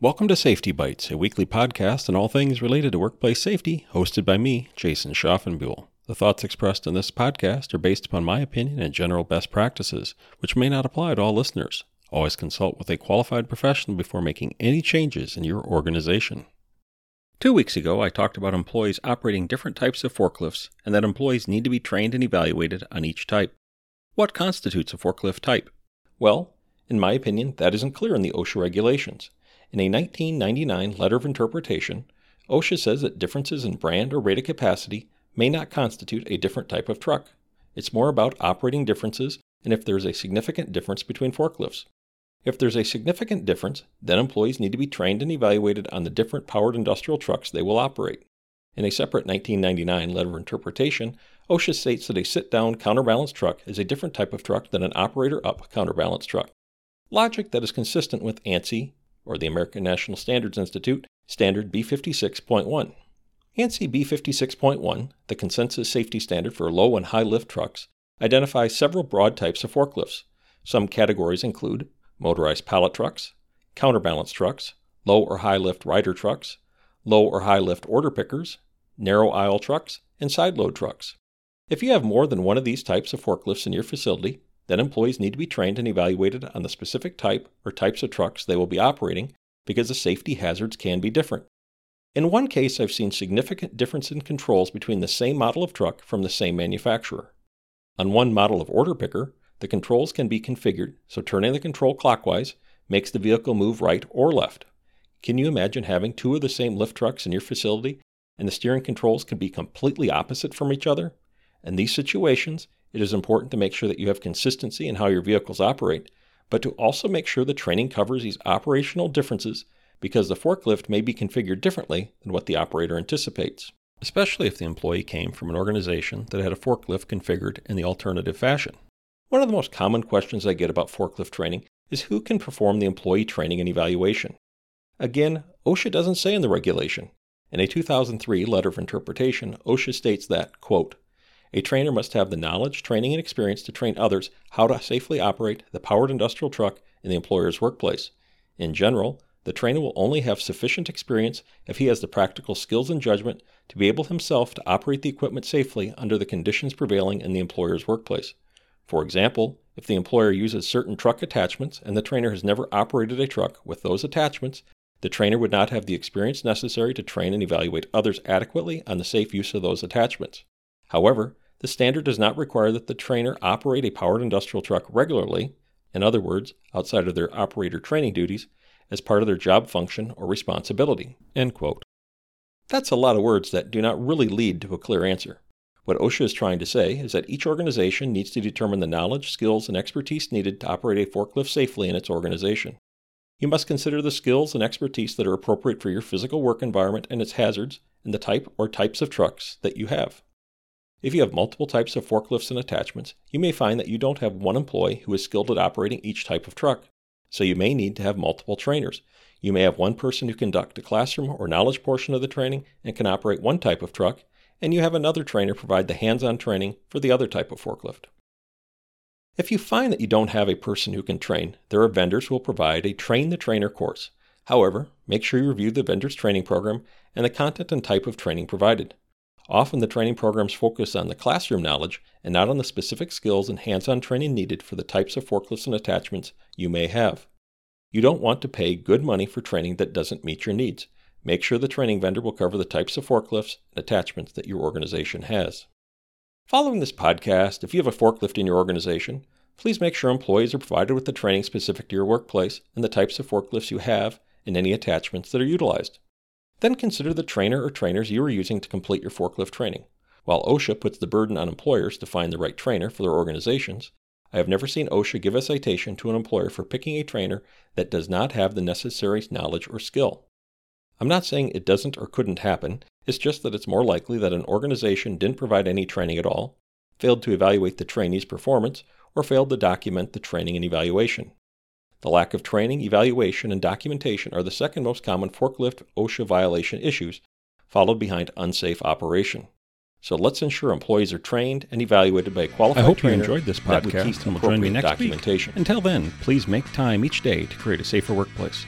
Welcome to Safety Bites, a weekly podcast on all things related to workplace safety, hosted by me, Jason Schaffenbuhl. The thoughts expressed in this podcast are based upon my opinion and general best practices, which may not apply to all listeners. Always consult with a qualified professional before making any changes in your organization. Two weeks ago, I talked about employees operating different types of forklifts and that employees need to be trained and evaluated on each type. What constitutes a forklift type? Well, in my opinion, that isn't clear in the OSHA regulations. In a 1999 letter of interpretation, OSHA says that differences in brand or rated capacity may not constitute a different type of truck. It's more about operating differences and if there is a significant difference between forklifts. If there's a significant difference, then employees need to be trained and evaluated on the different powered industrial trucks they will operate. In a separate 1999 letter of interpretation, OSHA states that a sit down counterbalance truck is a different type of truck than an operator up counterbalance truck. Logic that is consistent with ANSI, or the American National Standards Institute, Standard B56.1. ANSI B56.1, the consensus safety standard for low and high lift trucks, identifies several broad types of forklifts. Some categories include motorized pallet trucks, counterbalance trucks, low or high lift rider trucks, low or high lift order pickers, narrow aisle trucks, and side load trucks. If you have more than one of these types of forklifts in your facility, then employees need to be trained and evaluated on the specific type or types of trucks they will be operating because the safety hazards can be different. In one case, I've seen significant difference in controls between the same model of truck from the same manufacturer. On one model of order picker, the controls can be configured so turning the control clockwise makes the vehicle move right or left. Can you imagine having two of the same lift trucks in your facility and the steering controls can be completely opposite from each other? In these situations, it is important to make sure that you have consistency in how your vehicles operate, but to also make sure the training covers these operational differences because the forklift may be configured differently than what the operator anticipates, especially if the employee came from an organization that had a forklift configured in the alternative fashion. One of the most common questions I get about forklift training is who can perform the employee training and evaluation. Again, OSHA doesn't say in the regulation. In a 2003 letter of interpretation, OSHA states that, quote, a trainer must have the knowledge, training, and experience to train others how to safely operate the powered industrial truck in the employer's workplace. In general, the trainer will only have sufficient experience if he has the practical skills and judgment to be able himself to operate the equipment safely under the conditions prevailing in the employer's workplace. For example, if the employer uses certain truck attachments and the trainer has never operated a truck with those attachments, the trainer would not have the experience necessary to train and evaluate others adequately on the safe use of those attachments. However, the standard does not require that the trainer operate a powered industrial truck regularly, in other words, outside of their operator training duties, as part of their job function or responsibility. That's a lot of words that do not really lead to a clear answer. What OSHA is trying to say is that each organization needs to determine the knowledge, skills, and expertise needed to operate a forklift safely in its organization. You must consider the skills and expertise that are appropriate for your physical work environment and its hazards and the type or types of trucks that you have. If you have multiple types of forklifts and attachments, you may find that you don't have one employee who is skilled at operating each type of truck. So you may need to have multiple trainers. You may have one person who conduct a classroom or knowledge portion of the training and can operate one type of truck, and you have another trainer provide the hands-on training for the other type of forklift. If you find that you don't have a person who can train, there are vendors who will provide a train the trainer course. However, make sure you review the vendor's training program and the content and type of training provided. Often the training programs focus on the classroom knowledge and not on the specific skills and hands-on training needed for the types of forklifts and attachments you may have. You don't want to pay good money for training that doesn't meet your needs. Make sure the training vendor will cover the types of forklifts and attachments that your organization has. Following this podcast, if you have a forklift in your organization, please make sure employees are provided with the training specific to your workplace and the types of forklifts you have and any attachments that are utilized. Then consider the trainer or trainers you are using to complete your forklift training. While OSHA puts the burden on employers to find the right trainer for their organizations, I have never seen OSHA give a citation to an employer for picking a trainer that does not have the necessary knowledge or skill. I'm not saying it doesn't or couldn't happen, it's just that it's more likely that an organization didn't provide any training at all, failed to evaluate the trainee's performance, or failed to document the training and evaluation. The lack of training, evaluation, and documentation are the second most common forklift OSHA violation issues, followed behind unsafe operation. So let's ensure employees are trained and evaluated by a qualified I hope you enjoyed this podcast and will join me next week. documentation. Until then, please make time each day to create a safer workplace.